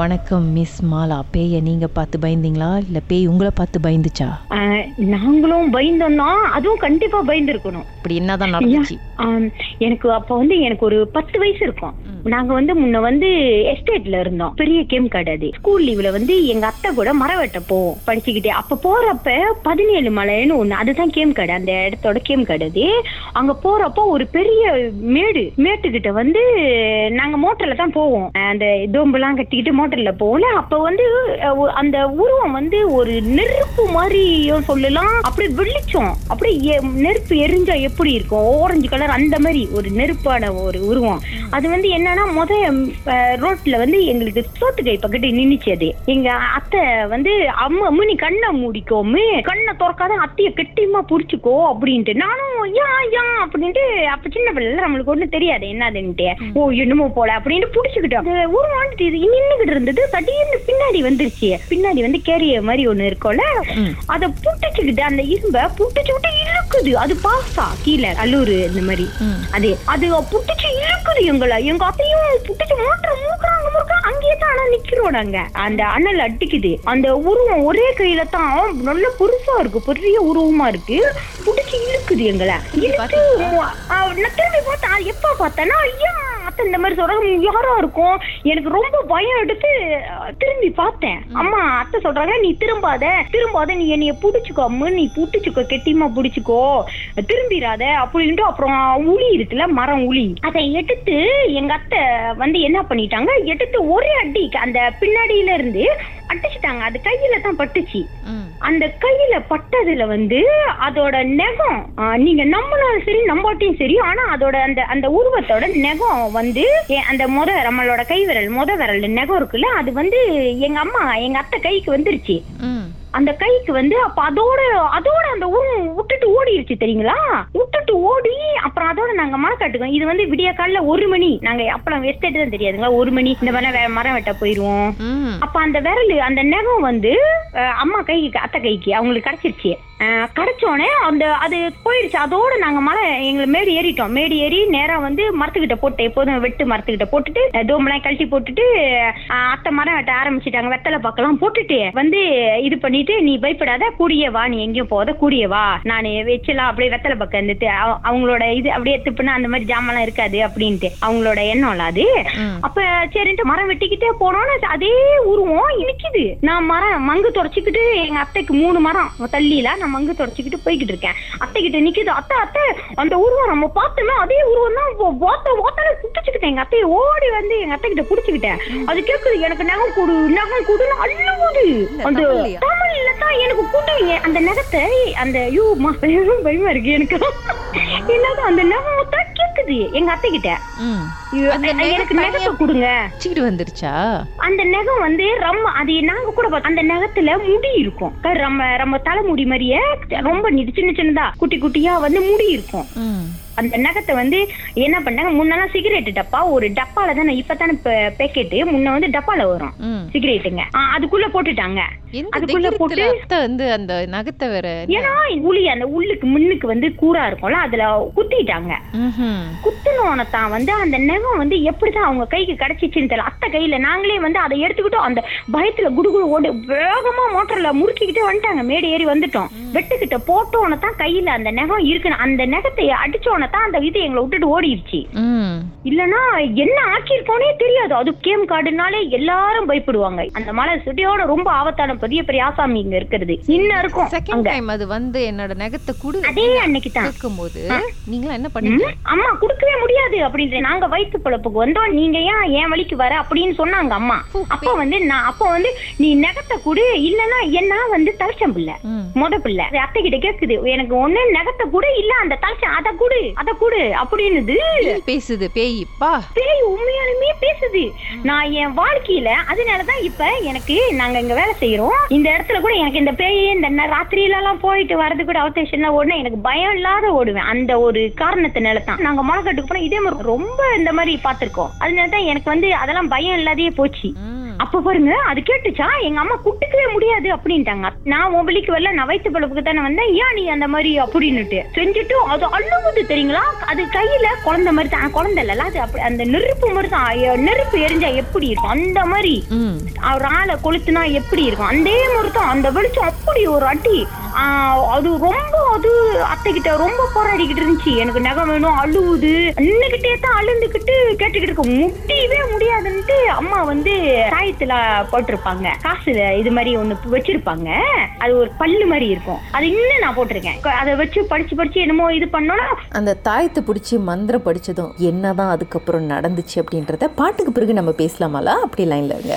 வணக்கம் மிஸ் மாலா. பேயை நீங்க பார்த்து பயந்தீங்களா? இல்ல பேய் உங்களை பார்த்து பயந்துச்சா? நாங்களும் பயந்தோம் தான் அதுவும் கண்டிப்பா பயந்துருக்கணும். இப்படி என்னதான் நடந்துச்சு? எனக்கு அப்ப வந்து எனக்கு ஒரு பத்து வயசு இருக்கும். நாங்க வந்து முன்ன வந்து எஸ்டேட்ல இருந்தோம். பெரிய கேம் கடை அது. ஸ்கூல் லீவ்ல வந்து எங்க அத்தை கூட மரம் வெட்ட போவோம் படிச்சுக்கிட்டே. அப்ப போறப்ப பதினேழு மலைன்னு ஒண்ணு. அதுதான் கேம் கடை அந்த இடத்தோட கேம் கடை அது. அங்க போறப்போ ஒரு பெரிய மேடு மேட்டுக்கிட்ட வந்து நாங்க மோட்டர்ல தான் போவோம். அந்த தோம்பெல்லாம் கட்டிக்கிட்டு மோட்டர்ல போவோம்ல அப்ப வந்து அந்த உருவம் வந்து ஒரு நெருப்பு மாதிரியும் சொல்லலாம். அப்படியே வெளிச்சம் அப்படியே நெருப்பு எரிஞ்சா எப்படி இருக்கும்? ஓரஞ்சு கலர் அந்த மாதிரி ஒரு நெருப்பான ஒரு உருவம். அது வந்து என்னன்னா முத ரோட்ல வந்து எங்களுக்கு சோத்து கை பக்கத்து நின்னுச்சு அது எங்க அத்தை வந்து அம்மா அம்மு நீ கண்ணை மூடிக்கோமு கண்ணை திறக்காத அத்தைய கெட்டியமா புடிச்சுக்கோ அப்படின்ட்டு. நானும் யா யா அப்படின்ட்டு அப்ப சின்ன பிள்ளைல நம்மளுக்கு ஒண்ணும் தெரியாது என்னதுன்ட்டு. ஓ என்னமோ போல அப்படின்ட்டு புடிச்சுக்கிட்டோம். அது உருவாண்டுட்டு இது நின்னுகிட்டு இருந்தது திடீர்னு பின்னாடி வந்துருச்சு. பின்னாடி வந்து கேரிய மாதிரி ஒண்ணு இருக்கும்ல. அத புட்டுச்சுக்கிட்டு அந்த இரும்ப புட்டுச்சு விட்டு இழுக்குது. அது பாசா. கீழே அல்லூர் இந்த மாதிரி. அது அது புட்டுச்சு இழுக்குது எங்களை. எங்க அத்தையும் புட்டுச்சு மூட்டுற மூக்குறாங்க மூக்குறாங்க அங்கேயே தான் ஆனா நிக்கிறோம் நாங்க. அந்த அனல் அடிக்குது. அந்த உருவம் ஒரே கையில தான் நல்ல பெருசா இருக்கு. பெரிய உருவமா இருக்கு. புடிச்சு இழுக்குது எங்களை. ஆ, நான் திரும்பி பார்த்தேன். அது எப்ப பார்த்தேன்னா ஐயா அத்தை இந்த மாதிரி சொல்றாங்க யாரா இருக்கும். எனக்கு ரொம்ப பயம் எடுத்து திரும்பி பார்த்தேன். அம்மா அத்தை சொல்றாங்க நீ திரும்பாத திரும்பாத நீ என்னைய புடிச்சுக்கோ அம்மு. நீ புடிச்சுக்கோ கெட்டியமா புடிச்சுக்கோ. திரும்பிடாத அப்படின்ட்டு அப்புறம் உளி இருக்குல்ல மரம் உளி. அதை எடுத்து எங்க அத்தை வந்து என்ன பண்ணிட்டாங்க எடுத்து ஒரே அடி அந்த பின்னாடியில இருந்து அடிச்சுட்டாங்க. அது கையில தான் பட்டுச்சு. அந்த கையில பட்டதுல வந்து அதோட நெகம் நீங்க நம்மளும் சரி நம்பாட்டியும் சரி ஆனா அதோட அந்த அந்த உருவத்தோட நெகம் வந்து அந்த முத நம்மளோட கை விரல் முத விரல் நெகம் இருக்குல்ல அது வந்து எங்க அம்மா எங்க அத்தை கைக்கு வந்துருச்சு. அந்த கைக்கு வந்து அப்ப அதோட அதோட அந்த விட்டுட்டு ஓடிடுச்சு தெரியுங்களா? விட்டுட்டு ஓடி அப்புறம் அதோட நாங்க மரம் கட்டுக்கோம் இது வந்து விடிய காலைல ஒரு மணி. நாங்க அப்பலாம் எஸ்டேட் தான் தெரியாதுங்களா? ஒரு மணி. இந்த மாதிரி மரம் வெட்ட போயிருவோம். அப்ப அந்த விரல் அந்த நகம் வந்து அம்மா கைக்கு அத்தை கைக்கு அவங்களுக்கு கிடைச்சிருச்சு. அஹ், கிடைச்ச உடனே அந்த அது போயிடுச்சு. அதோட நாங்க மலை எங்களை மேடு ஏறிட்டோம். மேடு ஏறி நேரா வந்து மரத்துக்கிட்ட போட்டு எப்போதும் வெட்டு மரத்துக்கிட்ட போட்டுட்டு அஹ், தோம்பெல்லாம் கழட்டி போட்டுட்டு அத்தை மரம் வெட்ட ஆரம்பிச்சிட்டாங்க. வெத்தலை பார்க்கலாம் போட்டுட்டு வந்து இது பண்ணிட்டு நீ பயப்படாத கூடிய வா. நீ எங்கேயும் போத கூடிய வா. நான் வச்சலாம் அப்படியே வெத்தலை பக்கம் இருந்துட்டு அவ- அவங்களோட இது அப்படியே திப்புனா அந்த மாதிரி ஜாமெல்லாம் இருக்காது அப்படின்ட்டு. அவங்களோட எண்ணம்ல அது. அப்ப சரின்ட்டு மரம் வெட்டிக்கிட்டே போனோம்னா அதே உருவம் இனிக்குது நான் மரம் மங்கு தொடச்சிக்கிட்டு எங்க அத்தைக்கு மூணு மரம் தள்ளியில நான் மங்கு தொடச்சிக்கிட்டு போய்கிட்டு இருக்கேன். அத்தை கிட்ட நிக்குது அத்தை அத்தை அந்த உருவம் நம்ம பார்த்தோமே அதே உருவம் தான் ஓத்த ஓத்தால புடிச்சுக்கிட்டேன் எங்க அத்தையை ஓடி வந்து எங்க அத்தை கிட்ட புடிச்சுக்கிட்டேன் அது கேக்குது எனக்கு நகம் கொடு நகம் கொடுன்னு அள்ளுவது அந்த? தமிழ்ல தான் எனக்கு கொடுங்க அந்த நகத்தை அந்த ஐயோ பயமா இருக்கு எனக்கு. என்னது அந்த நகம் கேக்குது. எங்க அத்தை கிட்ட எனக்கு நகத்தை கொடுங்க. வச்சுக்கிட்டு வந்துருச்சா? அந்த நகம் வந்து ரொம்ப அது நாங்க கூட அந்த நகத்துல முடி இருக்கும். க- நம்ம நம்ம தலைமுடி மாதிரியே ரொம்ப சின்ன சின்னதா குட்டி குட்டியா வந்து முடி இருக்கும். அந்த நகத்தை வந்து என்ன பண்ணாங்க முன்னெல்லாம் சிகரெட் டப்பா ஒரு டப்பால தானே இப்பதானே பேக்கெட்டு முன்ன வந்து டப்பால வரும். சிகரெட்டுங்க. அதுக்குள்ள போட்டுட்டாங்க. அதுக்குள்ள தைரியத்துல அத்தை வந்து அந்த நகத்தை வேற என்ன? ஏன்னா உளி அந்த உள்ளுக்கு முன்னுக்கு வந்து கூரா இருக்கும்ல அதுல குத்திட்டாங்க. குத்துனோன தான் வந்து அந்த நகம் வந்து எப்படிதான் அவங்க கைக்கு கிடைச்சிச்சுன்னு தெரியல. அத்தை கையில நாங்களே வந்து அதை எடுத்துக்கிட்டோம் அந்த பயத்துல குடுகுடு ஓடி வேகமா மோட்டர்ல முறுக்கிக்கிட்டே வந்துட்டாங்க. மேடு ஏறி வந்துட்டோம். வெட்டுக்கிட்ட போட்டோன்னு தான் கையில அந்த நகம் இருக்குன்னு அந்த நகத்தை அடிச்சோன தான் அந்த இது எங்களை விட்டுட்டு ஓடிடுச்சு. இல்லனா என்ன ஆக்கியிருக்கோனே தெரியாது. அது கேம் கார்டுனாலே எல்லாரும் பயப்படுவாங்க. அந்த மலை சுட்டியோட ரொம்ப ஆபத்தான பெரிய பெரிய ஆசாமி இங்க இருக்கிறது. இன்னும் இருக்கும் செகண்ட் டைம் அது வந்து என்னோட நகத்தை குடு அதே அன்னைக்கு தான் கேட்கும்போது நீங்களா என்ன பண்ணீங்க அம்மா குடுக்கவே முடியாது அப்படின்ற நாங்க வயிற்று பிழப்புக்கு வந்தோம். நீங்க ஏன் என் வழிக்கு வர அப்படின்னு சொன்னாங்க அம்மா. அப்ப வந்து நான் அப்ப வந்து நீ நகத்தை குடு இல்லன்னா என்ன வந்து தலைச்சம் பிள்ளை. முத பிள்ளை. அது அத்தை கிட்ட கேக்குது. எனக்கு ஒண்ணு நகத்தை குடு இல்ல அந்த தலைச்சம் அத குடு அத குடு அப்படின்னுது. பேசுது பேய் பா பேய் உண்மையாலுமே பேசுது. நான் என் வாழ்க்கையில அதனாலதான் இப்ப எனக்கு நாங்க இங்க வேலை செய்யறோம் இந்த இடத்துல கூட எனக்கு இந்த பேய் இந்த ந- ராத்திரியில எல்லாம் போயிட்டு வரது கூட அவசேஷன் ஓடுனா எனக்கு பயம் இல்லாத ஓடுவேன். அந்த ஒரு காரணத்தினால தான். நாங்க முளைக்கட்டுக்கு போனா இதே மாதிரி ரொம்ப இந்த மாதிரி பார்த்துருக்கோம். அதனால தான் எனக்கு வந்து அதெல்லாம் பயம் இல்லாதே போச்சு. அப்ப பாருங்க அது கேட்டுச்சா? எங்க அம்மா குட்டுக்கவே முடியாது அப்படின்ட்டாங்க. நான் வெளிக்கு வரல நான் வயிற்று பழப்புக்கு தானே வந்தேன். ஏன் நீ அந்த மாதிரி அப்படின்னுட்டு. செஞ்சுட்டு அது அழுகுது தெரியுங்களா? அது கையில குழந்தை மாதிரி தான். குழந்தை இல்ல அது அப்படி அந்த நெருப்பு மாதிரி தான். நெருப்பு எரிஞ்சா எப்படி இருக்கும்? அந்த மாதிரி. ஒரு ஆளை கொளுத்துனா எப்படி இருக்கும்? அதே மாதிரி தான் அந்த வெளிச்சம் அப்படி ஒரு அடி. அது ரொம்ப அது அத்தை கிட்ட ரொம்ப போராடிக்கிட்டு இருந்துச்சு. எனக்கு நகம் வேணும் அழுவுது. அன்னுகிட்டே தான் அழுந்துகிட்டு கேட்டுக்கிட்டு இருக்கு முடியவே முடியாதுன்ட்டு அம்மா வந்து சாயத்துல போட்டிருப்பாங்க. காசுல இது மாதிரி ஒண்ணு வச்சிருப்பாங்க. அது ஒரு பல்லு மாதிரி இருக்கும். அது இன்னும் நான் போட்டிருக்கேன். அதை வச்சு படிச்சு படிச்சு என்னமோ இது பண்ணோம்னா அந்த தாயத்தை பிடிச்சி மந்திரம் படிச்சதும் என்னதான் அதுக்கப்புறம் நடந்துச்சு அப்படின்றத பாட்டுக்கு பிறகு நம்ம பேசலாமாலா? அப்படி லைன்ல இருங்க.